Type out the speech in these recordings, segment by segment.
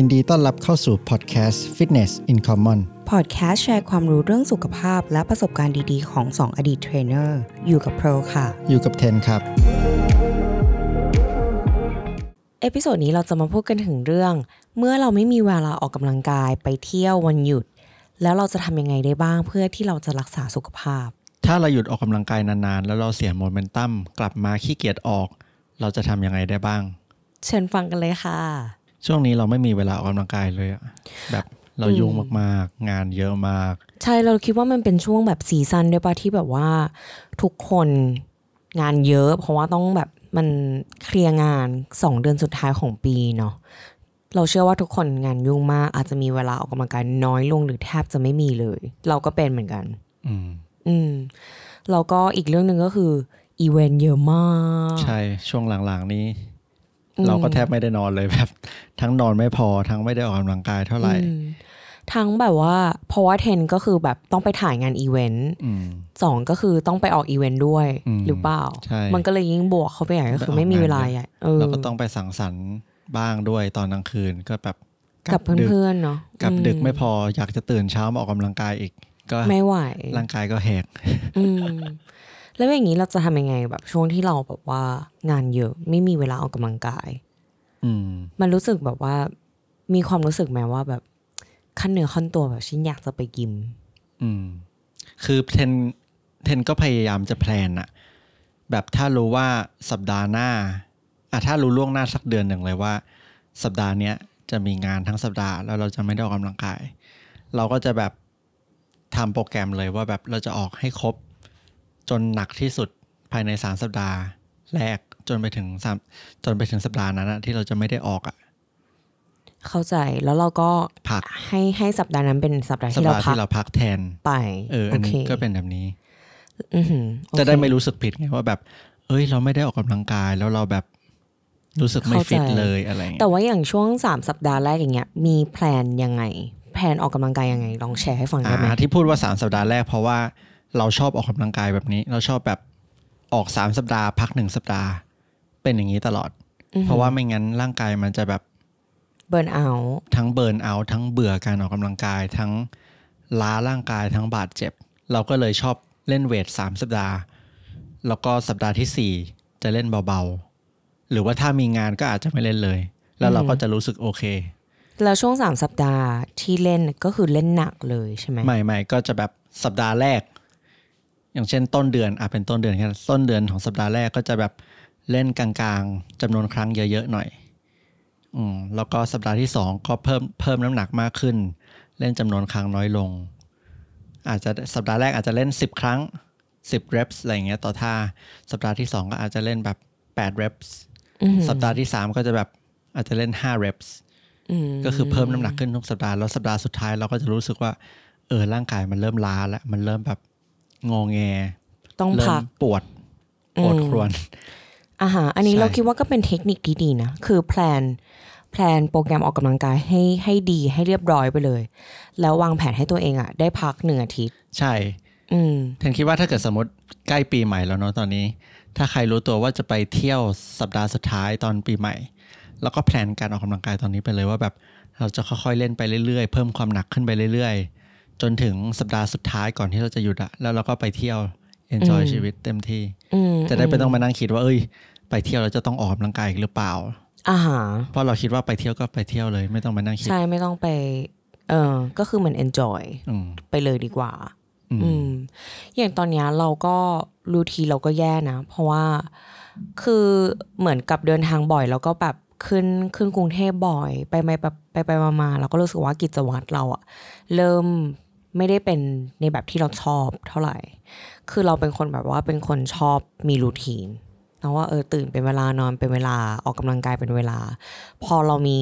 ยินดีต้อนรับเข้าสู่พอดแคสต์ Fitness in Common พอดแคสต์แชร์ความรู้เรื่องสุขภาพและประสบการณ์ดีๆ ของ 2 อดีตเทรนเนอร์ อยู่กับโปรค่ะ อยู่กับเทนครับ episode นี้เราจะมาพูดกันถึงเรื่อง เมื่อเราไม่มีเวลาออกกำลังกายไปเที่ยววันหยุด แล้วเราจะทำยังไงได้บ้างเพื่อที่เราจะรักษาสุขภาพ ถ้าเราหยุดออกกำลังกายนานๆ แล้วเราเสียโมเมนตัมกลับมาขี้เกียจออก เราจะทำยังไงได้บ้าง เชิญฟังกันเลยค่ะ ช่วงนี้เราไม่มีเวลาออกกำลังกายเลยอะแบบเรายุ่งมากๆ งานเยอะมาก ใช่เราคิดว่ามันเป็นช่วงแบบซีซันด้วยป่ะที่แบบว่าทุกคนงานเยอะ เพราะว่าต้องแบบมันเคลียร์งานสองเดือนสุดท้ายของปีเนาะเราเชื่อว่าทุกคนงานยุ่งมาก อาจจะมีเวลาออกกำลังกายน้อยลงหรือแทบจะไม่มีเลย เราก็เป็นเหมือนกัน อืม อืมแล้วก็อีกเรื่องหนึ่งก็คืออีเวนต์เยอะมาก ใช่ช่วงหลังๆนี้อืม เราก็แทบไม่ได้นอนเลยแบบ ทั้งนอนไม่พอทั้งไม่ได้ออกกำลังกายเท่าไหร่อืมทั้งแบบว่า เพราะว่าเทนก็คือแบบต้องไปถ่ายงานอีเวนต์อืมสองก็คือต้องไปออกอีเวนต์ด้วยอืมหรือเปล่าใช่มันก็เลยยิ่งบวกเข้าไปใหญ่ก็คือไม่มีเวลาใหญ่เออเราก็ต้องไปสังสรรค์บ้างด้วยตอนกลางคืนก็แบบกับดึกเพื่อนๆเนาะกับอืดึกไม่พออยากจะตื่นเช้ามาออกกำลังกายอีก ก็ไม่ไหวร่างกายก็แหกอืม แล้วอย่างนี้เราจะทำยังไงแบบช่วงที่เราแบบว่างานเยอะไม่มีเวลาออกกำลังกายอืมมันรู้สึกแบบว่า มีความรู้สึกไหมว่าแบบขั้นเนื้อขั้นตัวแบบฉันอยากจะไปกิม อืม คือเทนเทนก็พยายามจะแพลนอะแบบถ้ารู้ว่าสัปดาห์หน้าอะถ้ารู้ล่วงหน้าสักเดือนหนึ่งเลยว่า สัปดาห์เนี้ยจะมีงานทั้งสัปดาห์แล้วเราจะไม่ได้ออกกำลังกาย เราก็จะแบบทำโปรแกรมเลยว่าแบบเราจะออกให้ครบ จนหนักที่สุดภายในสามสัปดาห์แรกจนไปถึงสามจนไปถึงสัปดาห์นั้นอะที่เราจะไม่ได้ออกอะเข้าใจแล้วเราก็พักให้ให้สัปดาห์นั้นเป็นสัปดาห์สัปที่เราดาห์พักที่เราพักแทนไป เออโออันเคนี้ก็เป็นแบบนี้อือหือโอเคจะได้ไม่รู้สึกผิดไงว่าแบบ เอ้ย เราไม่ได้ออกกำลังกายแล้วเราแบบรู้สึกไม่ฟิตเลยอะไรอย่างแต่เงี้ยว่าอย่างช่วงสามสัปดาห์แรกอย่างเงี้ย มีแพลนยังไง แพลนออกกำลังกายยังไง ลองแชร์ให้ฟังได้ไหมอ่าที่พูดว่าสามสัปดาห์แรกเพราะว่า เราชอบออกกำลังกายแบบนี้ เราชอบแบบออกสามสัปดาห์ พักหนึ่งสัปดาห์ เป็นอย่างนี้ตลอด เพราะว่าไม่งั้นร่างกายมันจะแบบ burn out ทั้ง burn out ทั้งเบื่อการออกกำลังกาย ทั้งล้าร่างกายทั้งบาดเจ็บ เราก็เลยชอบเล่นเวทสามสัปดาห์ แล้วก็สัปดาห์ที่สี่จะเล่นเบาๆ หรือว่าถ้ามีงานก็อาจจะไม่เล่นเลย แล้วเราก็จะรู้สึกโอเค แล้วช่วงสามสัปดาห์ที่เล่นก็คือเล่นหนักเลยใช่ไหมใหม่ๆก็จะแบบสัปดาห์แรก อย่างเช่นต้นเดือนอะเป็นต้นเดือนแค่ต้นเดือนของสัปดาห์แรกก็จะแบบเล่นกลางๆจำนวนครั้งเยอะๆหน่อยอืมแล้วก็สัปดาห์ที่สองก็เพิ่มเพิ่มน้ำหนักมากขึ้น เล่นจำนวนครั้งน้อยลง อาจจะสัปดาห์แรกอาจจะเล่นสิบครั้งสิบ reps อะไรอย่างเงี้ยต่อท่า สัปดาห์ที่สองก็อาจจะเล่นแบบแปด reps อือหือสัปดาห์ที่สามก็จะแบบอาจจะเล่นห้า reps อืมก็คือเพิ่มน้ำหนักขึ้นทุกสัปดาห์แล้วสัปดาห์สุดท้ายเราก็จะรู้สึกว่าเออร่างกายมันเริ่มล้าแล้วมันเริ่มแบบ งอแง ต้องเริ่พัมกปวดปวดครวญอ่าฮะอันนี้ใช่เราคิดว่าก็เป็นเทคนิคที่ดีนะ คือแพลนแพลนโปรแกรมออกกำลังกายให้ให้ดีให้เรียบร้อยไปเลย แล้ววางแผนให้ตัวเองอะ ได้พักหนึ่งอาทิตย์ ใช่ อืมเทนคิดว่าถ้าเกิดสมมติใกล้ปีใหม่แล้วเนาะตอนนี้ ถ้าใครรู้ตัวว่าจะไปเที่ยวสัปดาห์สุดท้ายตอนปีใหม่ แล้วก็แพลนการออกกำลังกายตอนนี้ไปเลยว่าแบบ เราจะค่อยๆเล่นไปเรื่อยๆ เพิ่มความหนักขึ้นไปเรื่อยๆ จนถึงสัปดาห์สุดท้ายก่อนที่เราจะหยุดอะแล้วเราก็ไปเที่ยว enjoy อืมชีวิตเต็มที่อืมจะได้ไม่ต้องมานั่งคิดว่าเอ้ย ไปเที่ยวเราจะต้องออกกำลังกายอีกหรือเปล่าอ่าฮะเพราะเราคิดว่าไปเที่ยวก็ไปเที่ยวเลย ไม่ต้องมานั่งคิดใช่ไม่ต้องไป เออก็คือเหมือน enjoy อืมไปเลยดีกว่า อืมอืมอย่างตอนเนี้ยเราก็รูทีเราก็แย่นะ เพราะว่าคือเหมือนกับเดินทางบ่อยแล้วก็แบบขึ้นขึ้นกรุงเทพบ่อย ไปไปแบบไปไปมามาเราก็รู้สึกว่ากิจวัตรเราอะเริ่ม ไม่ได้เป็นในแบบที่เราชอบเท่าไหร่ คือเราเป็นคนแบบว่าเป็นคนชอบมีรูทีนนะว่าเออตื่นเป็นเวลานอนเป็นเวลาออกกำลังกายเป็นเวลา พอเรามี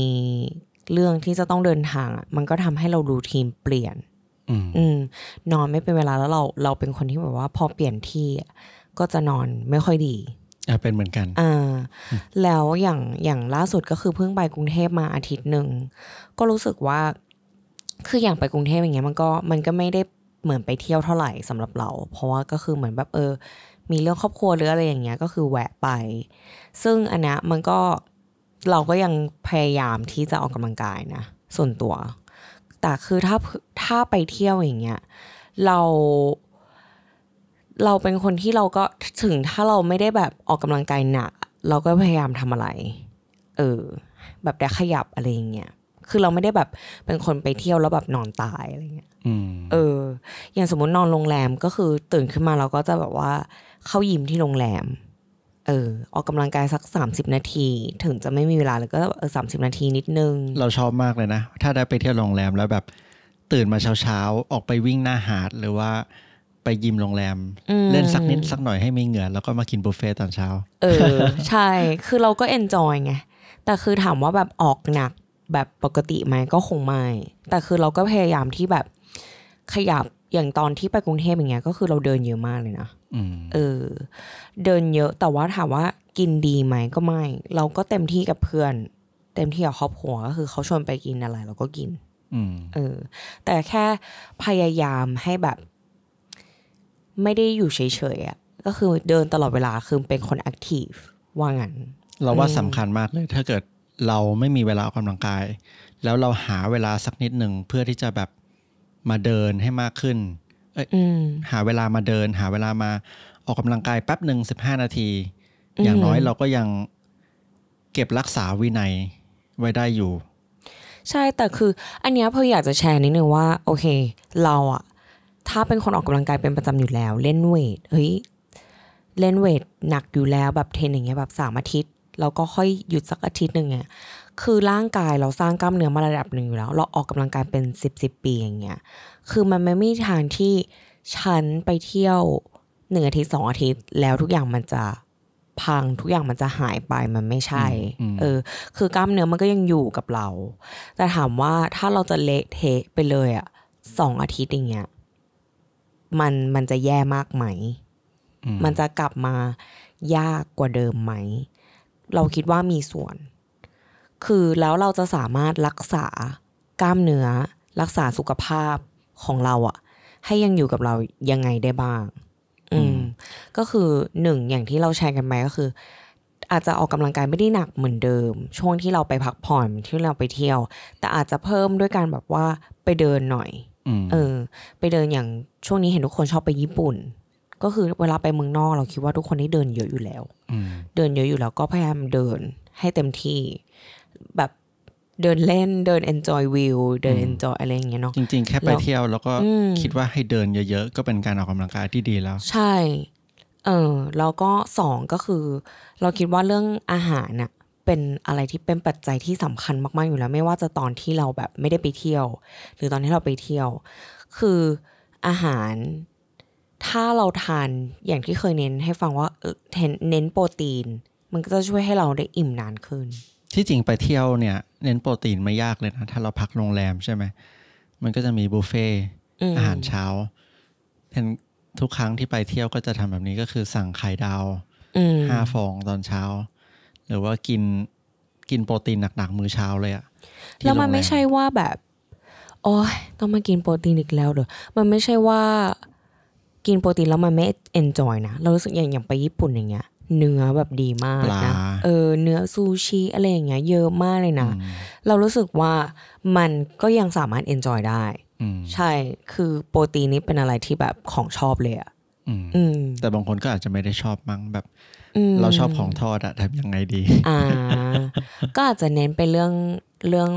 เรื่องที่จะต้องเดินทางอะมันก็ทำให้เรารูทีนเปลี่ยนอืมอืมนอนไม่เป็นเวลาแล้วเราเราเป็นคนที่แบบว่า พอเปลี่ยนที่อะก็จะนอนไม่ค่อยดีอะเป็นเหมือนกันอ่าแล้วอย่างอย่างล่าสุดก็คือเพิ่งไปกรุงเทพมาอาทิตย์หนึ่งก็รู้สึกว่า คืออย่างไปกรุงเทพอย่างเงี้ยมันก็มันก็ไม่ได้เหมือนไปเที่ยวเท่าไหร่สำหรับเรา เพราะว่าก็คือเหมือนแบบเออ มีเรื่องครอบครัวหรืออะไรอย่างเงี้ยก็คือแวะไป ซึ่งอันเนี้ยมันก็เราก็ยังพยายามที่จะออกกำลังกายนะ ส่วนตัว แต่คือถ้าถ้าไปเที่ยวอย่างเงี้ยเราเราเป็นคนที่เราก็ถึงถ้าเราไม่ได้แบบออกกำลังกายหนัก เราก็พยายามทำอะไร เออ แบบได้ขยับอะไรอย่างเงี้ย คือเราไม่ได้แบบเป็นคนไปเที่ยวแล้วแบบนอนตายอะไรเงี้ยอืมเออ อย่างสมมตินอนโรงแรมก็คือตื่นขึ้นมาเราก็จะแบบว่าเข้ายิมที่โรงแรม เออ ออกกำลังกายสักสามสิบนาที ถึงจะไม่มีเวลาเลยก็เออสามสิบนาทีนิดนึง เราชอบมากเลยนะ ถ้าได้ไปเที่ยวโรงแรมแล้วแบบตื่นมาเช้าๆ ออกไปวิ่งหน้าหาดหรือว่าไปยิมโรงแรมอืมเล่นสักนิดสักหน่อยให้มีเหงื่อแล้วก็มากินบุฟเฟ่ต์ตอนเช้า เออ ใช่ คือเราก็เอนจอยไง แต่คือถามว่าแบบออกหนัก แบบปกติไหมก็คงไม่ แต่คือเราก็พยายามที่แบบขยับอย่างตอนที่ไปกรุงเทพอย่างเงี้ยก็คือเราเดินเยอะมากเลยนะอืมเออ เดินเยอะแต่ว่าถามว่ากินดีไหมก็ไม่ เราก็เต็มที่กับเพื่อน เต็มที่กับครอบครัวก็คือเขาชวนไปกินอะไร เราก็กินอืมเออ แต่แค่พยายามให้แบบ ไม่ได้อยู่เฉยๆอะก็คือเดินตลอดเวลาคือเป็นคนแอคทีฟว่างั้น เราว่าสำคัญมากเลย ถ้าเกิด เราไม่มีเวลาออกกำลังกาย แล้วเราหาเวลาสักนิดหนึ่งเพื่อที่จะแบบมาเดินให้มากขึ้นอืมหาเวลามาเดิน หาเวลามาออกกำลังกายแป๊บหนึ่งสิบห้านาทีอืมอย่างน้อยเราก็ยังเก็บรักษาวินัยไว้ได้อยู่ ใช่แต่คือ อันเนี้ยพออยากจะแชร์นิดนึงว่า โอเค เราอะถ้าเป็นคนออกกำลังกายเป็นประจำอยู่แล้ว เล่นเวทเฮ้ยเล่นเวทหนักอยู่แล้วแบบเทรนอย่างเงี้ยแบบสามอาทิตย์ แล้วก็ค่อยหยุดสักอาทิตย์หนึ่งเนี่ยคือร่างกายเราสร้างกล้ามเนื้อมาระดับหนึ่งอยู่แล้ว เราออกกำลังกายเป็นสิบสิบปีอย่างเงี้ยคือมันไม่มีทางที่ฉันไปเที่ยวหนึ่งอาทิตย์สองอาทิตย์ แล้วทุกอย่างมันจะพังทุกอย่างมันจะหายไปมันไม่ใช่อืมอืมเออ คือกล้ามเนื้อมันก็ยังอยู่กับเรา แต่ถามว่าถ้าเราจะเละเทะไปเลยอะสองอาทิตย์อย่างเงี้ยมันมันจะแย่มากไหมอืมมันจะกลับมายากกว่าเดิมไหม เราคิดว่ามีส่วน คือแล้วเราจะสามารถรักษากล้ามเนื้อ รักษาสุขภาพของเราอะให้ยังอยู่กับเรายังไงได้บ้าง อืม ก็คือหนึ่งอย่างที่เราแชร์กันไปก็คือ อาจจะออกกำลังกายไม่ได้หนักเหมือนเดิม ช่วงที่เราไปพักผ่อนที่เราไปเที่ยว แต่อาจจะเพิ่มด้วยการแบบว่าไปเดินหน่อยอืมเออ ไปเดินอย่างช่วงนี้เห็นทุกคนชอบไปญี่ปุ่น ก็คือเวลาไปเมืองนอกเราคิดว่าทุกคนได้เดินเยอะอยู่แล้วอืมเดินเยอะอยู่แล้วก็พยายามเดินให้เต็มที่ แบบเดินเล่นเดิน enjoy view เดิน enjoy อะไรอย่างเงี้ยเนาะจริง ๆ แค่ไปแล้วเที่ยวแล้วก็อืมคิดว่าให้เดินเยอะๆ ก็เป็นการออกกำลังกายที่ดีแล้ว ใช่ เออแล้วก็สองก็คือ เราคิดว่าเรื่องอาหารน่ะเป็นอะไรที่เป็นปัจจัยที่สำคัญมากๆอยู่แล้ว ไม่ว่าจะตอนที่เราแบบไม่ได้ไปเที่ยว หรือตอนที่เราไปเที่ยว คืออาหาร ถ้าเราทานอย่างที่เคยเน้นให้ฟังว่าเออเน้นเน้นโปรตีน มันก็จะช่วยให้เราได้อิ่มนานขึ้น ที่จริงไปเที่ยวเนี่ย เน้นโปรตีนไม่ยากเลยนะ ถ้าเราพักโรงแรมใช่ไหม มันก็จะมีบุฟเฟ่ต์อืมอาหารเช้าเห็นทุกครั้งที่ไปเที่ยวก็จะทำแบบนี้ก็คือสั่งไข่ดาวอืมห้าฟองตอนเช้า หรือว่ากินกินโปรตีนหนักๆ มื้อเช้าเลยอะที่แล้วมันโรงรไม่ใช่ว่าแบบ โอ้ยต้องมากินโปรตีนอีกแล้วเด้อมันไม่ใช่ว่า กินโปรตีนแล้วมันไม่ enjoy นะ เรารู้สึกอย่างอย่างไปญี่ปุ่นอย่างเงี้ย เนื้อแบบดีมากปลานะ เออ เนื้อซูชิอะไรอย่างเงี้ยเยอะมากเลยนะอืมเรารู้สึกว่ามันก็ยังสามารถเอนจอยได้อืมใช่ คือโปรตีนนี้เป็นอะไรที่แบบของชอบเลยอะอืมอืมแต่บางคนก็อาจจะไม่ได้ชอบมั้งแบบมเราชอบของทอดอะทำยังไงดี อ่า ก็อาจจะเน้นไปเรื่องเรื่อง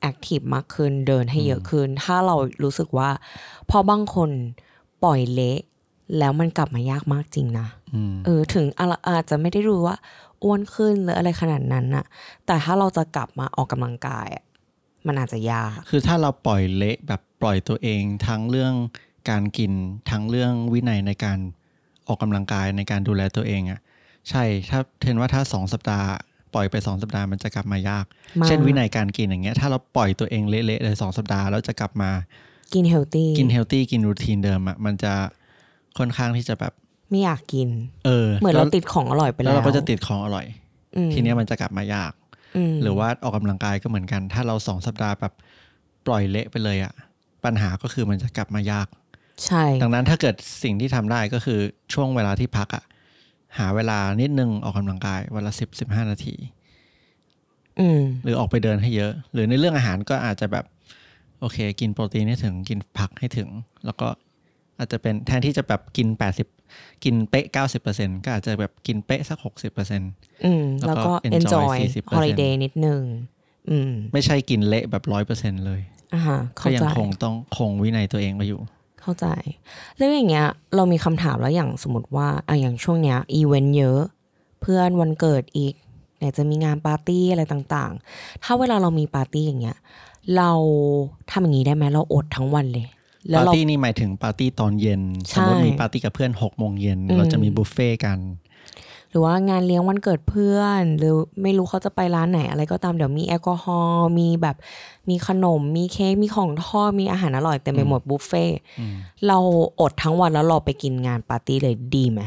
แอคทีฟมากขึ้นเดินให้เยอะขึ้น ถ้าเรารู้สึกว่า พอบางคนปล่อยเละ แล้วมันกลับมายากมากจริงนะอืมเออถึงอาอาจจะไม่ได้รู้ว่าอ้วนขึ้นหรืออะไรขนาดนั้นน่ะ แต่ถ้าเราจะกลับมาออกกำลังกายอะมันอาจจะยาก คือถ้าเราปล่อยเละแบบปล่อยตัวเองทั้งเรื่องการกินทั้งเรื่องวินัยในการออกกำลังกายในการดูแลตัวเองอะใช่ถ้าเทนว่าถ้าสองสัปดาห์ปล่อยไปสองสัปดาห์มันจะกลับมายากมาก เช่นวินัยการกินอย่างเงี้ยถ้าเราปล่อยตัวเองเละๆเลยสองสัปดาห์แล้วจะกลับมา กิน healthy กิน healthy กิน routine เดิมอะมันจะ ค่อนข้างที่จะแบบไม่อยากกิน เออ เหมือนเราติดของอร่อยไปแล้แล้ววเราก็จะติดของอร่อยอืมทีเนี้ยมันจะกลับมายากมหรือว่าออกกำลังกายก็เหมือนกัน ถ้าเราสองสัปดาห์แบบปล่อยเละไปเลยอะปัญหาก็คือมันจะกลับมายาก ใช่ ดังนั้นถ้าเกิดสิ่งที่ทำได้ก็คือช่วงเวลาที่พักอะหาเวลานิดนึงออกกำลังกายวันละสิบสิบห้านาทีอืมหรือออกไปเดินให้เยอะ หรือในเรื่องอาหารก็อาจจะแบบ โอเค กินโปรตีนให้ถึงกินผักให้ถึง แล้วก็ อาจจะเป็นแทนที่จะแบบกิน 80 กินเป๊ะ 90%ก็อาจจะแบบกินเป๊ะสัก 60%อืมแล้วก็แล้วก็ enjoy enjoy 40% holiday นิดนึงอืมไม่ใช่กินเละแบบ100%เลยอ่าฮะก็เข้าใจยังคงต้องคงวินัยตัวเองไว้อยู่ เข้าใจ แล้วอย่างเงี้ย เรามีคำถามแล้วอย่างสมมติว่าอะอย่างช่วงเนี้ยอีเวนต์เยอะ เพื่อนวันเกิดอีกไหนจะมีงานปาร์ตี้อะไรต่างๆ ถ้าเวลาเรามีปาร์ตี้อย่างเงี้ย เราทำอย่างนี้ได้ไหมเราอดทั้งวันเลยแล้วเราปาร์ตี้นี่หมายถึงปาร์ตี้ตอนเย็นใช่สมมติมีปาร์ตี้กับเพื่อน6โมงเย็นอืมเราจะมีบุฟเฟ่ต์กัน หรือว่างานเลี้ยงวันเกิดเพื่อน หรือไม่รู้เขาจะไปร้านไหนอะไรก็ตามเดี๋ยวมีแอลกอฮอล์มีแบบมีขนม มีเค้กมีของทอดมีอาหารอร่อยเต็มไปหมดบุฟเฟ่ต์เราอดทั้งวันแล้วเราไปกินงานปาร์ตี้เลยดีไหม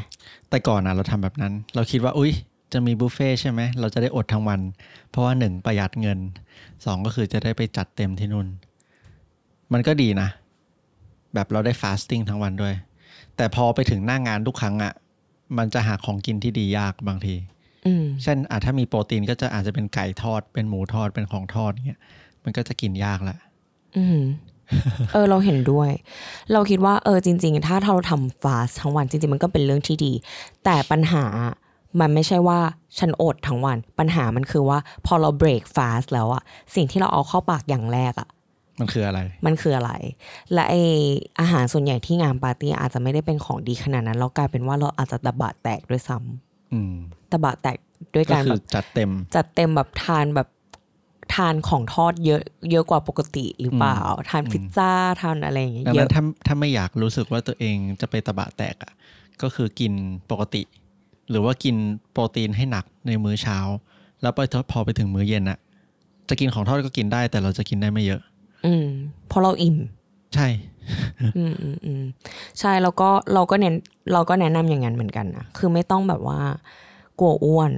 แต่ก่อนนะเราทำแบบนั้น เราคิดว่าอุ้ยจะมีบุฟเฟ่ต์ใช่ไหม เราจะได้อดทั้งวัน เพราะว่าหนึ่งประหยัดเงินสองก็คือจะได้ไปจัดเต็มที่นู่น มันก็ดีนะ แบบเราได้ฟาสติ้งทั้งวันด้วย แต่พอไปถึงหน้างานทุกครั้งอะ่ะ มันจะหาของกินที่ดียากบางทีอืมเช่นอาจถ้ามีโปรตีนก็จะอาจจะเป็นไก่ทอด เป็นหมูทอดเป็นของทอดเงี้ยมันก็จะกินยากละอืมเออเราเห็นด้วย เราคิดว่าเออจริง ๆ ถ้าเราทำฟาสทั้งวันจริง ๆ มันก็เป็นเรื่องที่ดี แต่ปัญหามันไม่ใช่ว่าฉันอดทั้งวัน ปัญหามันคือว่าพอเราเบรกฟาสแล้วอะสิ่งที่เราเอาเข้าปากอย่างแรกอะ มันคืออะไร มันคืออะไร และไออาหารส่วนใหญ่ที่งานปาร์ตี้อาจจะไม่ได้เป็นของดีขนาดนั้นเรากลายเป็นว่าเราอาจจะตะบะแตกด้วยซ้ำอืมตะบะแตกด้วยก็การคืแบอบจัดเต็ม จัดเต็มแบบทานแบบทานของทอดเยอะเยอะกว่าปกติหรือเปล่า ทานพิซซ่าทานอะไรอย่างเงี้ยดังเยนั้นอะถ้าถ้าไม่อยากรู้สึกว่าตัวเองจะไปตะบะแตกอะ่ะก็คือกินปกติ หรือว่ากินโปรตีนให้หนักในมื้อเช้า แล้วไปพอไปถึงมื้อเย็นอะจะกินของทอดก็กินได้แต่เราจะกินได้ไม่เยอะ อืมเพราะเราอิ่ม ใช่ อืมอืมอืมใช่แล้วก็เราก็เน้นเราก็แนะนำอย่างนั้นเหมือนกันนะคือไม่ต้องแบบว่ากลัวอ้วน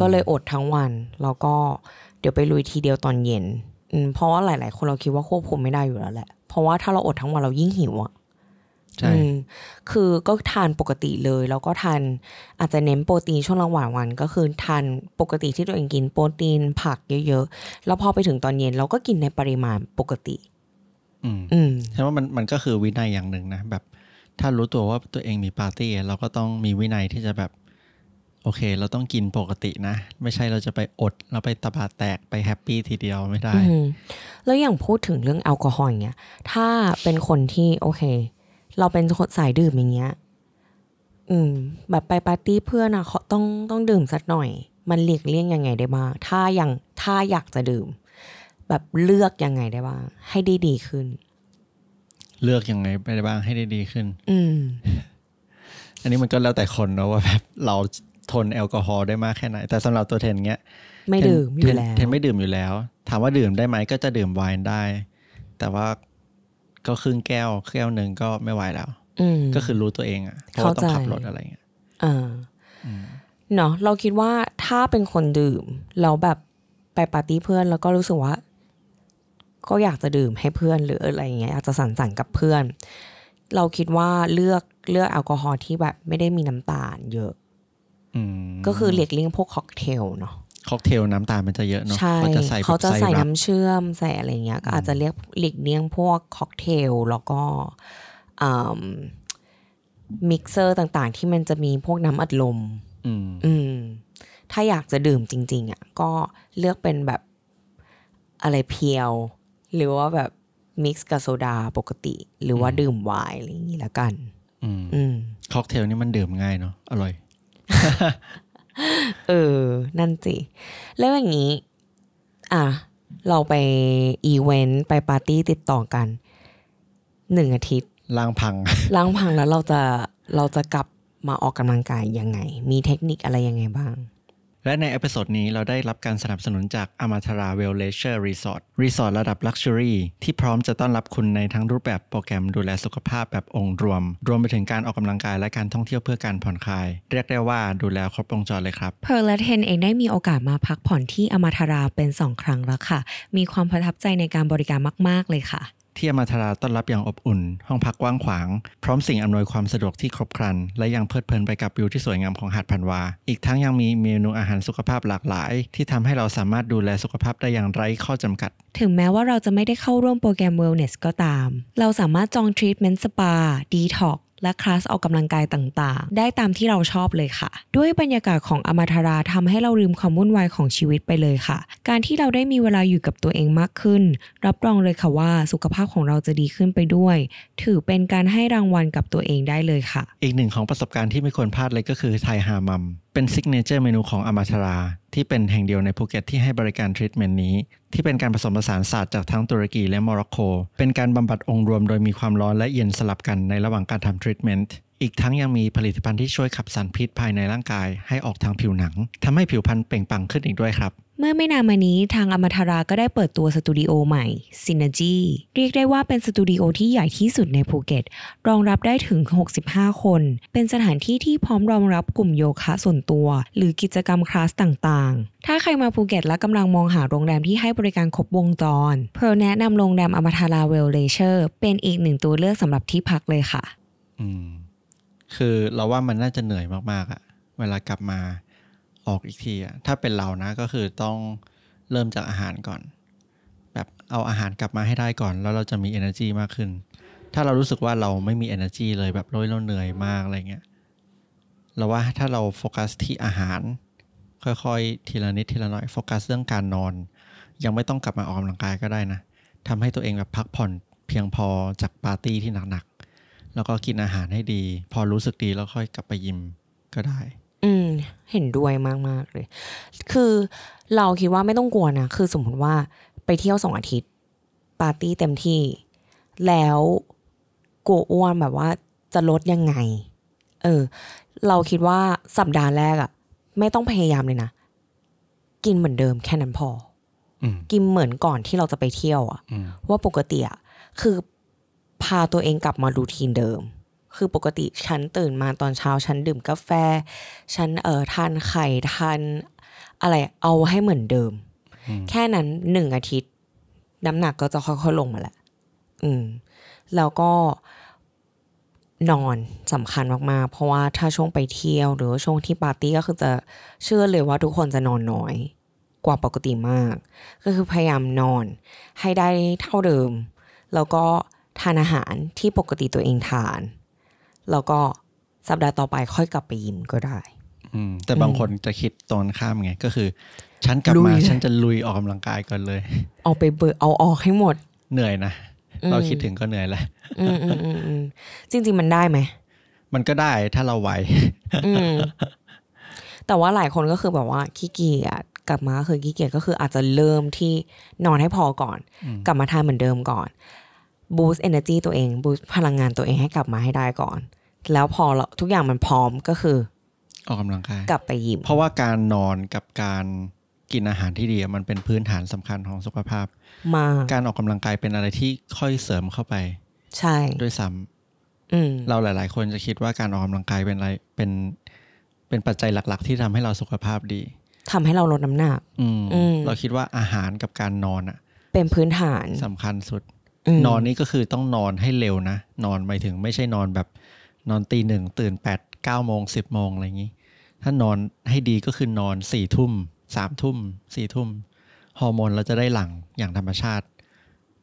ก็เลยอดทั้งวัน แล้วก็เดี๋ยวไปลุยทีเดียวตอนเย็น อืมเพราะว่าหลาย ๆ คนเราคิดว่าควบคุมไม่ได้อยู่แล้วแหละ เพราะว่าถ้าเราอดทั้งวันเรายิ่งหิวอะ ใช่อืมคือก็ทานปกติเลย แล้วก็ทานอาจจะเน้นโปรตีนช่วงระหว่างวัน ก็คือทานปกติที่ตัวเองกินโปรตีนผักเยอะๆ แล้วพอไปถึงตอนเย็นเราก็กินในปริมาณปกติ อืมอืมใช่ว่ามันมันก็คือวินัยอย่างหนึ่งนะแบบ ถ้ารู้ตัวว่าตัวเองมีปาร์ตี้อะเราก็ต้องมีวินัยที่จะแบบโอเค เราต้องกินปกตินะ ไม่ใช่เราจะไปอด เราไปตะบะแตกไป happy ทีเดียวไม่ได้อืมแล้วอย่างพูดถึงเรื่องแอลกอฮอล์อย่างเงี้ยถ้าเป็นคนที่โอเค เราเป็นคนสายดื่มอย่างเงี้ย อืม แบบไปปาร์ตี้เพื่อนอะเขาต้องต้องดื่มสักหน่อย มันหลีกเลี่ยงยังไงได้บ้าง ถ้ายังถ้าอยากจะดื่ม แบบเลือกยังไงได้บ้าง ให้ได้ดีขึ้น เลือกยังไงไปได้บ้างให้ได้ดีขึ้น อืม อันนี้มันก็แล้วแต่คนเนอะว่าแบบเราทนแอลกอฮอล์ได้มากแค่ไหน แต่สำหรับตัวเทนเงี้ย ไม่ดื่มอยู่แล้ว เทนไม่ดื่มอยู่แล้ว ถามว่าดื่มได้ไหมก็จะดื่มไวน์ได้ แต่ว่า ก็ครึ่งแก้วแก้วหนึ่งก็ไม่ไหวแล้วอืมก็คือรู้ตัวเองอะ่ะเพราะว่าต้องขับเข้าใจรถอะไรเงี้ยอ่าเนาะเราคิดว่าถ้าเป็นคนดื่มแล้วแบบไปปาร์ตี้เพื่อนแล้วก็รู้สึกว่า ก็อยากจะดื่มให้เพื่อนหรืออะไรอย่างเงี้ยอยากจะสังสรรค์กับเพื่อน เราคิดว่าเลือกเลือกแอลกอฮอล์ที่แบบไม่ได้มีน้ำตาลเยอะอืมก็คือหลีกเลี่ยงพวกค็อกเทลเนาะ ค็อกเทลน้ำตาลมันจะเยอะเนาะใช่เขาจะใส่เขาจะใส่แบบน้ำเชื่อมใส่อะไรเงี้ยก็อาจจะเรียกหลีกเลี่ยงพวกค็อกเทลแล้วก็มิกเซอร์ต่างๆ ที่มันจะมีพวกน้ำอัดลมอืมอืมถ้าอยากจะดื่มจริง ๆ อะ ก็เลือกเป็นแบบอะไรเพียว หรือว่าแบบ mix กับโซดาปกติ หรือว่าดื่มไวน์อะไรอย่างนี้แล้วกัน อืมอืมค็อกเทลนี่มันดื่มง่ายเนาะอร่อย เออ นั่นสิ แล้วอย่างนี้ อะ เราไปอีเวนต์ไปปาร์ตี้ติดต่อกันหนึ่งอาทิตย์ร่างพังร่างพังแล้วเราจะเราจะกลับมาออกกำลังกายยังไง มีเทคนิคอะไรยังไงบ้าง และใน episode นี้เราได้รับการสนับสนุนจาก Amatara Well Leisure Resort รีสอร์ทระดับ Luxury ที่พร้อมจะต้อนรับคุณในทั้งรูปแบบโปรแกรมดูแลสุขภาพแบบองค์รวม รวมไปถึงการออกกำลังกายและการท่องเที่ยวเพื่อการผ่อนคลาย เรียกได้ว่าดูแลครบวงจรเลยครับ เพร์ลและเทนเองได้มีโอกาสมาพักผ่อนที่อมาทาราเป็น 2 ครั้งแล้วค่ะ มีความประทับใจในการบริการมาก ๆ เลยค่ะ ที่อมาทราต้อนรับอย่างอบอุ่น ห้องพักกว้างขวาง พร้อมสิ่งอำนวยความสะดวกที่ครบครัน และยังเพลิดเพลินไปกับวิวที่สวยงามของหาดพันวา อีกทั้งยังมีเมนูอาหารสุขภาพหลากหลาย ที่ทำให้เราสามารถดูแลสุขภาพได้อย่างไร้ข้อจำกัด ถึงแม้ว่าเราจะไม่ได้เข้าร่วมโปรแกรม Wellness ก็ตาม เราสามารถจองทรีทเมนต์สปาดีท็อก และคลาสออกกำลังกายต่างๆ ได้ตามที่เราชอบเลยค่ะ ด้วยบรรยากาศของ Amatara ทำให้เราลืมความวุ่นวายของชีวิตไปเลยค่ะ การที่เราได้มีเวลาอยู่กับตัวเองมากขึ้น รับรองเลยค่ะว่าสุขภาพของเราจะดีขึ้นไปด้วย ถือเป็นการให้รางวัลกับตัวเองได้เลยค่ะ อีกหนึ่งของประสบการณ์ที่ไม่ควรพลาดเลยก็คือ Thai Hammam เป็น signature เมนูของ Amataraที่เป็นแห่งเดียวในภูเก็ตที่ให้บริการทรีทเมนต์นี้ ที่เป็นการผสมผสานศาสตร์จากทั้งตุรกีและโมร็อกโก เป็นการบำบัดองค์รวมโดยมีความร้อนและเย็นสลับกันในระหว่างการทำทรีทเมนต์อีกทั้งยังมีผลิตภัณฑ์ที่ช่วยขับสารพิษภายในร่างกายให้ออกทางผิวหนังทำให้ผิวพรรณเปล่งปลั่งขึ้นอีกด้วยครับ เมื่อไม่นานมานี้ทาง Amatara ก็ได้เปิดตัวสตูดิโอใหม่ Synergy เรียกได้ว่าเป็นสตูดิโอที่ใหญ่ที่สุดในภูเก็ต รองรับได้ถึง 65 คน เป็นสถานที่ที่พร้อมรองรับกลุ่มโยคะส่วนตัว หรือกิจกรรมคลาสต่างๆ ถ้าใครมาภูเก็ตและกำลังมองหาโรงแรมที่ให้บริการครบวงจร เพร์ลแนะนำโรงแรม Amatara Welleisure เป็นอีกหนึ่งตัวเลือกสำหรับที่พักเลยค่ะ อืม คือเราว่ามันน่าจะเหนื่อยมากๆอะเวลากลับมา ออกอีกทีอะถ้าเป็นเรานะก็คือต้องเริ่มจากอาหารก่อน แบบเอาอาหารกลับมาให้ได้ก่อน แล้วเราจะมี energy มากขึ้น ถ้าเรารู้สึกว่าเราไม่มี energy เลยแบบโรยเราเหนื่อยมากอะไรเงี้ยเราว่าถ้าเราโฟกัสที่อาหาร ค่อยๆ ทีละนิดทีละหน่อยโฟกัสเรื่องการนอน ยังไม่ต้องกลับมาออกกำลังกายก็ได้นะทำให้ตัวเองแบบพักผ่อนเพียงพอจากปาร์ตี้ที่หนักๆแล้วก็กินอาหารให้ดี พอรู้สึกดีแล้วค่อยกลับไปยิมก็ได้ เห็นด้วยมากๆเลย คือเราคิดว่าไม่ต้องกลัวนะ คือสมมติว่าไปเที่ยวสองอาทิตย์ ปาร์ตี้เต็มที่ แล้วกลัวอ้วนแบบว่าจะลดยังไง เออ เราคิดว่าสัปดาห์แรกอะไม่ต้องพยายามเลยนะ กินเหมือนเดิมแค่นั้นพออืมกินเหมือนก่อนที่เราจะไปเที่ยวอะอืมว่าปกติอะคือพาตัวเองกลับมารูทีนเดิม คือปกติฉันตื่นมาตอนเช้าฉันดื่มกาแฟ ฉันเออทานไข่ทานอะไรเอาให้เหมือนเดิมอืมแค่นั้นหนึ่งอาทิตย์ น้ำหนักก็จะค่อยๆลงมาแหละอืม แล้วก็นอนสำคัญมากๆ เพราะว่าถ้าช่วงไปเที่ยว หรือว่าช่วงที่ปาร์ตี้ก็คือจะเชื่อเลยว่าทุกคนจะนอนน้อย กว่าปกติมาก ก็คือพยายามนอน ให้ได้เท่าเดิม แล้วก็ทานอาหารที่ปกติตัวเองทาน แล้วก็สัปดาห์ต่อไปค่อยกลับไปยิมก็ได้อืมแต่บางคนจะคิดตรงข้ามไงก็คือ ฉันกลับลุมายเลยฉันจะลุยออกกำลังกายก่อนเลย เอาไปเบิร์เอาออกให้หมด เหนื่อยนะอืมเราคิดถึงก็เหนื่อยแหละอืมอืมอืมอืมจริงๆมันได้ไหม มันก็ได้ถ้าเราไหวอืมแต่ว่าหลายคนก็คือแบบว่าขี้เกียจกลับมาก็คือขี้เกียจก็คืออาจจะเริ่มที่นอนให้พอก่อนอืมกลับมาทานเหมือนเดิมก่อน boost energy ตัวเอง boost พลังงานตัวเองให้กลับมาให้ได้ก่อน แล้วพอเราทุกอย่างมันพร้อมก็คือ ออกกำลังกายกลับไปยิมเพราะว่าการนอนกับการกินอาหารที่ดีอะมันเป็นพื้นฐานสำคัญของสุขภาพ มาการออกกำลังกายเป็นอะไรที่ค่อยเสริมเข้าไป ใช่ด้วยซ้ำอืมเราหลาย ๆ คนจะคิดว่าการออกกำลังกายเป็นอะไรเป็น เป็นปัจจัยหลัก ๆ ที่ทำให้เราสุขภาพดีทำให้เราลดน้ำหนักอืมอืมเราคิดว่าอาหารกับการนอนอะ เป็นพื้นฐานสำคัญสุดม นอนนี่ก็คือต้องนอนให้เร็วนะ นอนไปถึงไม่ใช่นอนแบบนอนตีหนึ่งตื่นแปดเก้าโมงสิบโมงอะไรอย่างนี้ ถ้านอนให้ดีก็คือนอนสี่ทุ่มสามทุ่มสี่ทุ่มฮอร์โมนเราจะได้หลั่งอย่างธรรมชาติ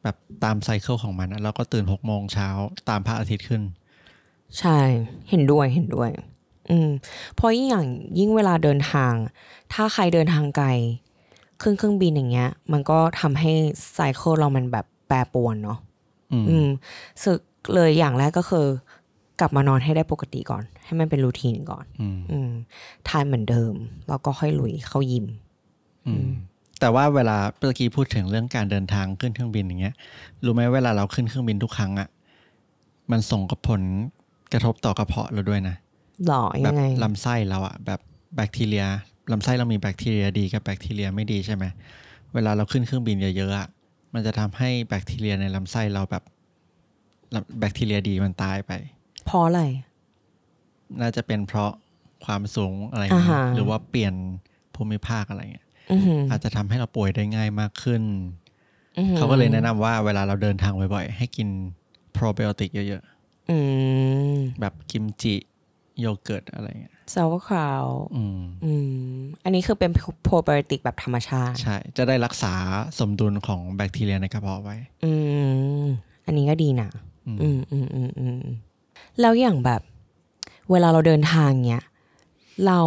แบบตามไซเคิลของมันนะแล้วก็ตื่นหกโมงเช้าตามพระอาทิตย์ขึ้น ใช่เห็นด้วยเห็นด้วย อืมเพราะยิ่งอย่างยิ่งเวลาเดินทาง ถ้าใครเดินทางไกล ขึ้นเครื่องบินอย่างเงี้ย มันก็ทำให้ไซเคิลเรามันแบบแปรปรวนเนาะอืมอืมสึกเลยอย่างแรกก็คือ กลับมานอนให้ได้ปกติก่อน ให้มันเป็นรูทีนก่อนอืมอืมทานเหมือนเดิม แล้วก็ค่อยลุยเข้ายิม อืมแต่ว่าเวลาเมื่อกี้พูดถึงเรื่องการเดินทางขึ้นเครื่องบินอย่างเงี้ย รู้ไหมเวลาเราขึ้นเครื่องบินทุกครั้งอะ่ะ มันส่งกับผลกระทบต่อกระเพาะเราด้วยนะหล่อแบยับงไงลำไส้เราอะแบบแบคทีเรียลำไส้เรามีแบคทีเรียดีกับแบคทีเรียไม่ดีใช่ไหมเวลาเราขึ้นเครื่องบินเยอะๆอะ มันจะทำให้แบคทีเรียในลำไส้เราแบบลำแบคทีเรียดีมันตายไปเพราะอะไร น่าจะเป็นเพราะความสูงอะไรอ่าเงี้ฮะยหรือว่าเปลี่ยนภูมิภาคอะไรเงี้ยอือหืออาจจะทำให้เราป่วยได้ง่ายมากขึ้นอือหือเขาก็เลยแนะนำว่าเวลาเราเดินทางบ่อยๆ ให้กินโปรไบโอติกเยอะอืมๆแบบกิมจิ โยเกิร์ตอะไรเงี้ยซาวคราวอืมอืม อันนี้คือเป็นโปรไบโอติกแบบธรรมชาติ ใช่ จะได้รักษาสมดุลของแบคทีเรียในกระเพาะไว้ อืม อันนี้ก็ดีนะอืมอืมอืมอืมอืมแล้วอย่างแบบ เวลาเราเดินทางเนี้ย เรา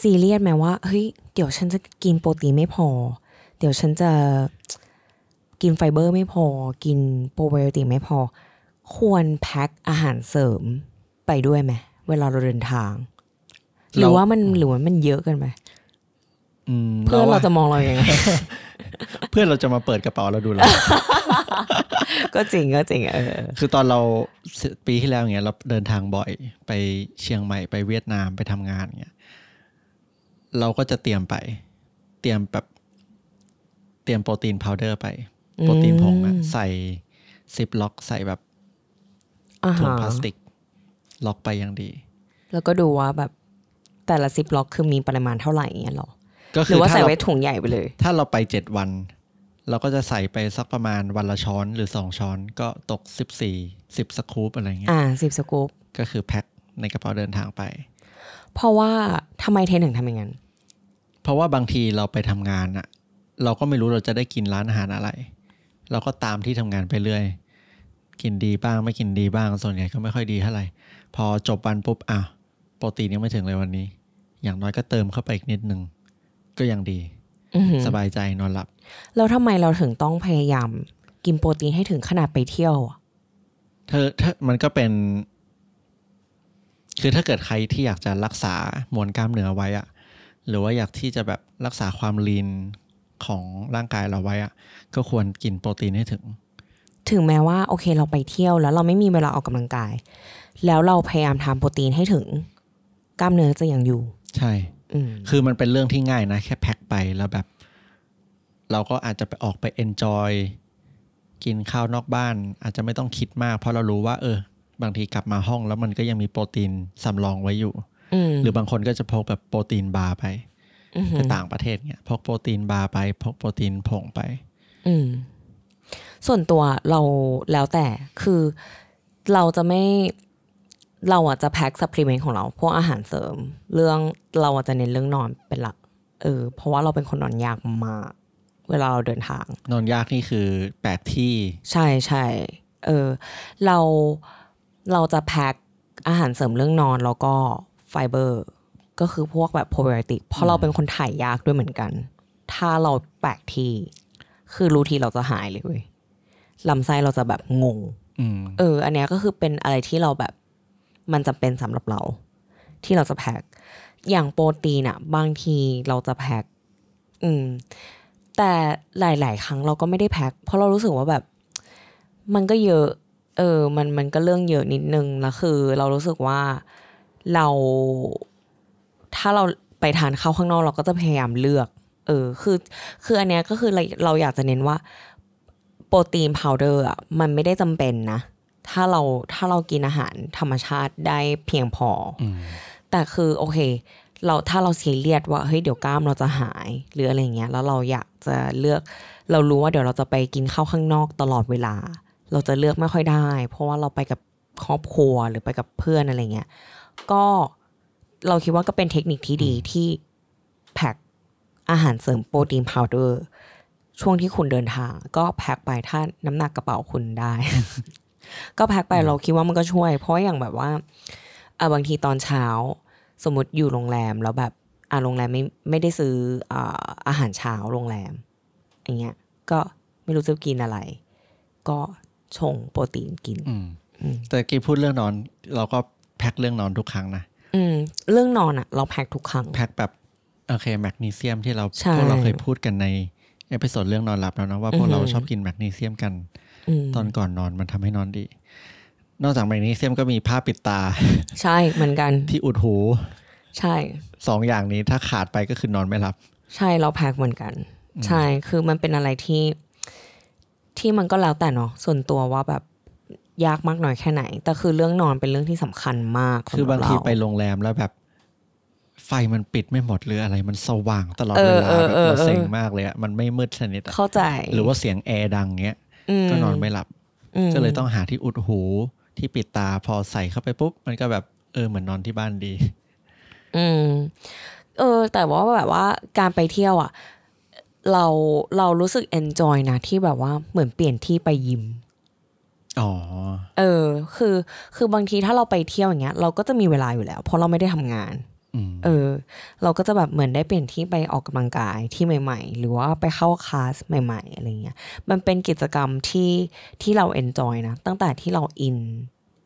ซีเรียสไหมว่า เฮ้ย เดี๋ยวฉันจะกินโปรตีนไม่พอ เดี๋ยวฉันจะกินไฟเบอร์ไม่พอ กินโปรไบโอติกไม่พอ ควรแพ็คอาหารเสริม ไปด้วยไหมเวลาเราเดินทาง หรือว่ามันหรือว่ามันเยอะเกินไปอืมเพื่อนเราว่าจะมองเราอย่างไงเพื่อนเราจะมาเปิดกระเป๋าเราดูเราก็จริงก็จริงเออคือตอนเราปีที่แล้วอย่างเงี้ยเราเดินทางบ่อยไปเชียงใหม่ไปเวียดนามไปทำงานเงี้ยเราก็จะเตรียมไป เตรียมแบบเตรียมโปรตีนพาวเดอร์ไป โปรตีนผงอะใส่ซิปล็อกใส่แบบอาถุงหารพลาสติก ล็อกไปอย่างดี แล้วก็ดูว่าแบบแต่ละซิปล็อกคือมีปริมาณเท่าไหร่เงี้ยหรอก็หคืรืออว่าถ้าใส่เราไว้ถุงใหญ่ไปเลย ถ้าเราไปเจ็ดวัน เราก็จะใส่ไปสักประมาณวันละช้อนหรือสองช้อนก็ตกสิบสี่สิบสกู๊ปอะไรเงี้ยอ่าสิบสกู๊ปก็คือแพ็คในกระเป๋าเดินทางไป เพราะว่าทำไมเทนถึงทำอย่างนั้น เพราะว่าบางทีเราไปทำงานอะเราก็ไม่รู้เราจะได้กินร้านอาหารอะไร เราก็ตามที่ทำงานไปเรื่อย กินดีบ้างไม่กินดีบ้างส่วนใหญ่ก็ไม่ค่อยดีเท่าไหร่ พอจบวันปุ๊บอะโปรตีนยังไม่ถึงเลยวันนี้ อย่างน้อยก็เติมเข้าไปอีกนิดนึง ก็ยังดีอือหือสบายใจนอนหลับ แล้วทำไมเราถึงต้องพยายามกินโปรตีนให้ถึงขนาดไปเที่ยวอะเธอถ้ามันก็เป็น คือถ้าเกิดใครที่อยากจะรักษามวลกล้ามเนื้อไว้อะหรือว่าอยากที่จะแบบรักษาความลีนของร่างกายเราไว้อะก็ควรกินโปรตีนให้ถึง ถึงแม้ว่าโอเคเราไปเที่ยวแล้วเราไม่มีเวลาออกกำลังกาย แล้วเราพยายามทำโปรตีนให้ถึง กล้ามเนื้อจะยังอยู่ ใช่อืมคือมันเป็นเรื่องที่ง่ายนะ แค่แพ็คไปแล้วแบบ เราก็อาจจะไปออกไป enjoy กินข้าวนอกบ้าน อาจจะไม่ต้องคิดมาก เพราะเรารู้ว่า เออ บางทีกลับมาห้องแล้วมันก็ยังมีโปรตีนสำรองไว้อยู่อืมหรือบางคนก็จะพกแบบ protein bar ไปอือหืไปต่างประเทศเนี่ยพก protein bar ไปพกโปรตีนผงไป อืมส่วนตัวเราแล้วแต่คือเราจะไม่ เราอะจะ pack supplement ของเราพวกอาหารเสริม เรื่องเราอะจะเน้นเรื่องนอนเป็นหลักเออเพราะว่าเราเป็นคนนอนยากมากเวลาเราเดินทาง นอนยากนี่คือแปลกที่ ใช่ใช่เออเราเราจะแพ็คอาหารเสริมเรื่องนอนแล้วก็ไฟเบอร์ก็คือพวกแบบโปรไบโอติกเพราะเราเป็นคนถ่ายยากด้วยเหมือนกัน ถ้าเราแปลกที่ คือรูทีเราจะหายเลยเว้ยลำไส้เราจะแบบงงอืมเออ อันเนี้ยก็คือเป็นอะไรที่เราแบบ มันจำเป็นสำหรับเรา ที่เราจะแพ็คอย่างโปรตีนอะบางทีเราจะแพ็คอืม แต่หลาย ๆ ครั้งเราก็ไม่ได้แพ็คเพราะเรารู้สึกว่าแบบ มันก็เยอะ เออ มันมันก็เรื่องเยอะนิดนึงแล้วคือ เรารู้สึกว่าเรา ถ้าเราไปทานข้าวข้างนอกเราก็จะพยายามเลือก เออ คือ คืออันเนี้ยก็คือเราเราอยากจะเน้นว่าโปรตีนพาวเดอร์อะมันไม่ได้จำเป็นนะ ถ้าเราถ้าเรากินอาหารธรรมชาติได้เพียงพออมแต่คือโอเค เราถ้าเราซีเรียสว่าเฮ้ยเดี๋ยวกล้ามเราจะหาย หรืออะไรเงี้ย แล้วเราอยากจะเลือก เรารู้ว่าเดี๋ยวเราจะไปกินข้าวข้างนอกตลอดเวลา เราจะเลือกไม่ค่อยได้ เพราะว่าเราไปกับครอบครัวหรือไปกับเพื่อนอะไรเงี้ยก็เราคิดว่าก็เป็นเทคนิคที่ดีที่แพ็คอาหารเสริมโปรตีนพาวเดอร์ช่วงที่คุณเดินทาง ก็แพ็คไปถ้าน้ำหนักกระเป๋าคุณได้ ก็แพ็คไปเราคิดว่ามันก็ช่วย เพราะอย่างแบบว่าเออบางทีตอนเช้า สมมติอยู่โรงแรมแล้วแบบอ่าโรงแรมไม่ไม่ได้ซื้ออ่าอาหารเช้าโรงแรมอย่างเงี้ย ก็ไม่รู้จะกินอะไร ก็ชงโปรตีนกินอืมอืมแต่กี้พูดเรื่องนอน เราก็แพ็คเรื่องนอนทุกครั้งนะอืม เรื่องนอนอะเราแพ็คทุกครั้ง แพ็คแบบโอเคแมกนีเซียมที่เราใช่พวกเราเคยพูดกันใน episode เรื่องนอนหลับแล้วนะว่าพวกอือหือเราชอบกินแมกนีเซียมกันอืม ตอนก่อนนอนมันทำให้นอนดี นอกจากแมกนีเซียมก็มีผ้าปิดตา ใช่เหมือนกัน ที่อุดหู ใช่สองอย่างนี้ถ้าขาดไปก็คือนอนไม่หลับ ใช่เราแพ็คเหมือนกัน ใช่คือมันเป็นอะไรที่ ที่มันก็แล้วแต่เนาะส่วนตัวว่าแบบยากมากน้อยแค่ไหน แต่คือเรื่องนอนเป็นเรื่องที่สำคัญมากคือบางทีสำหรับเราไปโรงแรมแล้วแบบ ไฟมันปิดไม่หมดหรืออะไร มันสว่างตลอดเอเวอลาเออแบบเออเราเซ็งเออมากเลยอะมันไม่มืดสนิทอะเข้าใจ หรือว่าเสียงแอร์ดังเงี้ย ก็นอนไม่หลับอืมก็เลยต้องหาที่อุดหูที่ปิดตาพอใส่เข้าไปปุ๊บ มันก็แบบเออเหมือนนอนที่บ้านดี อืม เออ แต่ว่าแบบว่าการไปเที่ยวอะ เราเรารู้สึก enjoy นะที่แบบว่าเหมือนเปลี่ยนที่ไปยิมอ๋อ เออ คือ คือบางทีถ้าเราไปเที่ยวอย่างเงี้ย เราก็จะมีเวลาอยู่แล้ว เพราะเราไม่ได้ทำงานอืม เออ เราก็จะแบบเหมือนได้เปลี่ยนที่ไปออกกำลังกายที่ใหม่ ๆ หรือว่าไปเข้าคลาสใหม่ ๆ อะไรเงี้ย มันเป็นกิจกรรมที่ที่เรา enjoy นะ ตั้งแต่ที่เรา in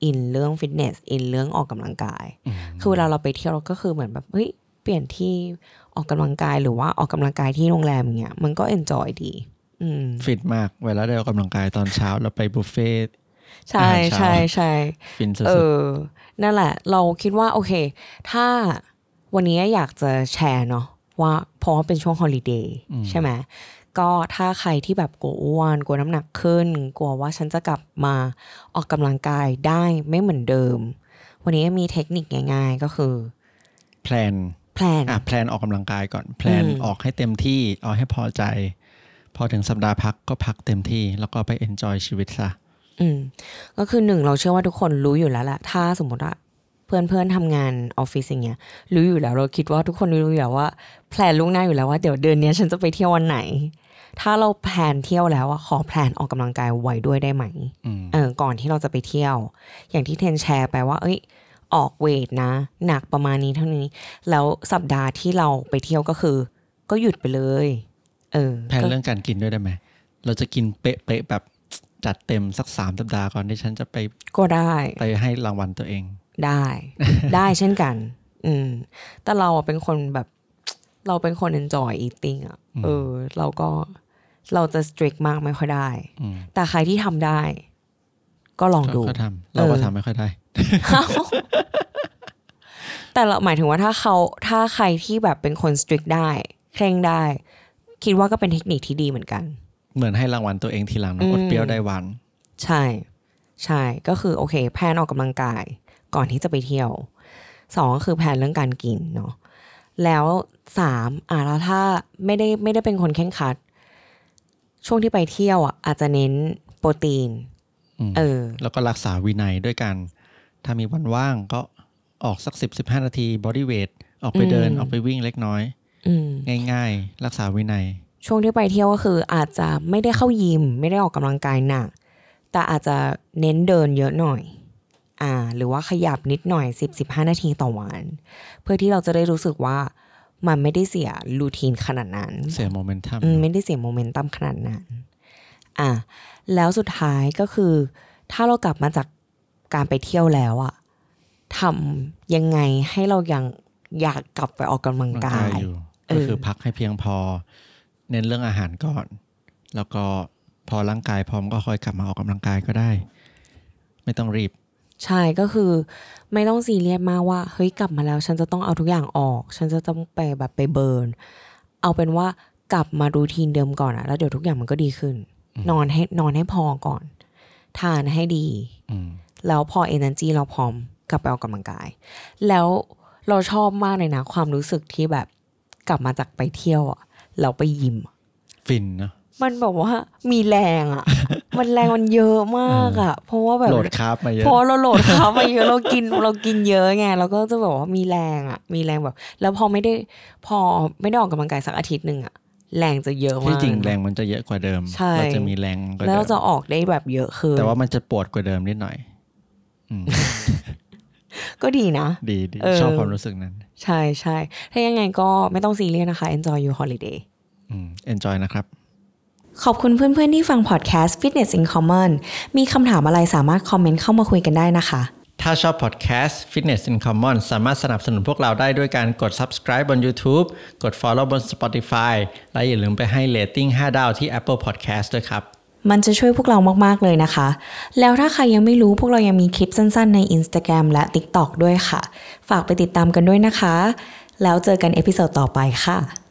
in เรื่องฟิตเนส in เรื่องออกกำลังกายอืมคือเวลาเราไปเที่ยวเราก็คือเหมือนแบบเฮ้ยเปลี่ยนที่ออกกำลังกายหรือว่าออกกำลังกายที่โรงแรมอย่างเงี้ยมันก็ enjoy ดีอืมฟินมากเวลาได้ออกกำลังกายตอนเช้าแล้วไปบุฟเฟ่ต์ใช่อาหารเช้าใช่ใช่ฟินสุดอะนั่นแหละ เราคิดว่าโอเค ถ้า วันนี้อยากจะแชร์เนาะว่าเพราะว่าเป็นช่วง holiday ใช่ไหมก็ถ้าใครที่แบบกลัวอ้วนกลัวน้ำหนักขึ้น กลัวว่าฉันจะกลับมาออกกำลังกายได้ไม่เหมือนเดิม วันนี้มีเทคนิคง่ายๆก็คือๆ plan plan อะ plan ออกกำลังกายก่อนplan อืมออกให้เต็มที่เอาให้พอใจ พอถึงสัปดาห์พักก็พักเต็มที่ แล้วก็ไป enjoy ชีวิตซะอืมก็คือหนึ่งเราเชื่อว่าทุกคนรู้อยู่แล้วแหละถ้าสมมติว่า เพื่อนเพื่อนๆทำงานออฟฟิศอย่างเงี้ยรู้อยู่แล้วเราคิดว่าทุกคนรู้อยู่แล้วว่า plan ล่วงหน้าอยู่แล้วว่าเดี๋ยวเดือนเนี้ยฉันจะไปเที่ยววันไหน ถ้าเรา plan เที่ยวแล้วอะขอ plan ออกกำลังกายไว้ด้วยได้ไหมอืมเออก่อนที่เราจะไปเที่ยว อย่างที่เทนแชร์ไปว่า เอ้ย ออกเวทนะ หนักประมาณนี้เท่านี้ แล้วสัปดาห์ที่เราไปเที่ยวก็คือ ก็หยุดไปเลย เออแพลนก็เรื่องการกินด้วยได้ไหมเราจะกินเป๊ะๆแบบจัดเต็มสักสามสัปดาห์ก่อนที่ฉันจะไปก็ได้ ไปให้รางวัลตัวเอง ได้ได้เช่นกัน อืม แต่เราอะเป็นคนแบบ เราเป็นคน enjoy eating อะเออ เราก็เราจะ strict มากไม่ค่อยได้อืมแต่ใครที่ทำได้ ก็ลองก็ดูก็ทำเราก็เออทำไม่ค่อยได้ แต่เราหมายถึงว่าถ้าเขาถ้าใครที่แบบเป็นคน strict ได้ เคร่งได้ คิดว่าก็เป็นเทคนิคที่ดีเหมือนกัน เหมือนให้รางวัลตัวเองทีหลังนะอดเปรี้ยวได้หวัน ใช่ ใช่ก็คือโอเค แพลนออกกำลังกาย ก่อนที่จะไปเที่ยวสองก็คือแพลนเรื่องการกินเนาะแล้วสามอะแล้วถ้าไม่ได้ไม่ได้เป็นคนแข่งขัด ช่วงที่ไปเที่ยวอะอาจจะเน้นโปรตีนอืมเออ แล้วก็รักษาวินัยด้วยกัน ถ้ามีวันว่างก็ออกสักสิบสิบห้านาทีบอดี้เวทออกไปเดินอืมออกไปวิ่งเล็กน้อยอืมง่ายๆ รักษาวินัย ช่วงที่ไปเที่ยวก็คืออาจจะไม่ได้เข้ายิม ไม่ได้ออกกำลังกายหนักแต่อาจจะเน้นเดินเยอะหน่อย อ่าหรือว่าขยับนิดหน่อย 10 15 นาทีต่อวัน เพื่อที่เราจะได้รู้สึกว่ามันไม่ได้เสียรูทีนขนาดนั้น เสียโมเมนตัมอืมไม่ได้เสียโมเมนตัมขนาดนั้นอะแล้วสุดท้ายก็คือ ถ้าเรากลับมาจากการไปเที่ยวแล้วอะทำยังไงให้เรายังอยากกลับไปออกกำลังร่างกากายยอยู่เอก็อคือพักให้เพียงพอ เน้นเรื่องอาหารก่อน แล้วก็พอร่างกายพร้อมก็ค่อยกลับมาออกกำลังกายก็ได้ ไม่ต้องรีบ ใช่ก็คือไม่ต้องซีเรียสมากว่า เฮ้ยกลับมาแล้ว ฉันจะต้องเอาทุกอย่างออก ฉันจะต้องไปแบบไปเบิร์น เอาเป็นว่ากลับมารูทีนเดิมก่อนอะแล้วเดี๋ยวทุกอย่างมันก็ดีขึ้น นอนให้นอนให้พอก่อน ทานให้ดีอืมแล้วพอ energy เราพร้อมกลับไปออกกำลังกาย แล้วเราชอบมากเลยนะ ความรู้สึกที่แบบกลับมาจากไปเที่ยวอะเราไปยิมอะฟินเนาะมันแบบว่ามีแรงอะ มันแรงมันเยอะมากอะเพราะว่าแบบโหลด carb มาเยอะเพราะเราโหลดเขามาเยอะเรากินเรากินเยอะไงเราก็จะแบบว่ามีแรงอะมีแรงแบบ แล้วพอไม่ได้พอไม่ได้ออกกำลังกายสักอาทิตย์หนึ่งอะแรงจะเยอะที่มากจริงแรงมันจะเยอะกว่าเดิมใช่เราจะมีแรงกว่าเดิมแล้วเราจะออกได้แบบเยอะขึ้นแต่ว่ามันจะปวดกว่าเดิมนิดหน่อยอืมก็ดีนะ ดีดีเออชอบความรู้สึกนั้น ใช่ใช่ถ้ายังไงก็ไม่ต้องซีเรียสนะคะ enjoy your holiday อืม enjoy นะครับ ขอบคุณเพื่อนๆที่ฟังพอดแคสต์ Fitness in Common มีคำถามอะไรสามารถคอมเมนต์เข้ามาคุยกันได้นะคะ ถ้าชอบพอดแคสต์ Fitness in Common สามารถสนับสนุนพวกเราได้ด้วยการกด subscribe บน YouTube กด follow บน Spotify และอย่าลืมไปให้ rating 5ดาวที่ Apple Podcast ด้วยครับ มันจะช่วยพวกเรามากๆเลยนะคะ แล้วถ้าใครยังไม่รู้พวกเรายังมีคลิปสั้นๆ ใน Instagram และ TikTok ด้วยค่ะ ฝากไปติดตามกันด้วยนะคะ แล้วเจอกันเอพิโซดต่อไปค่ะ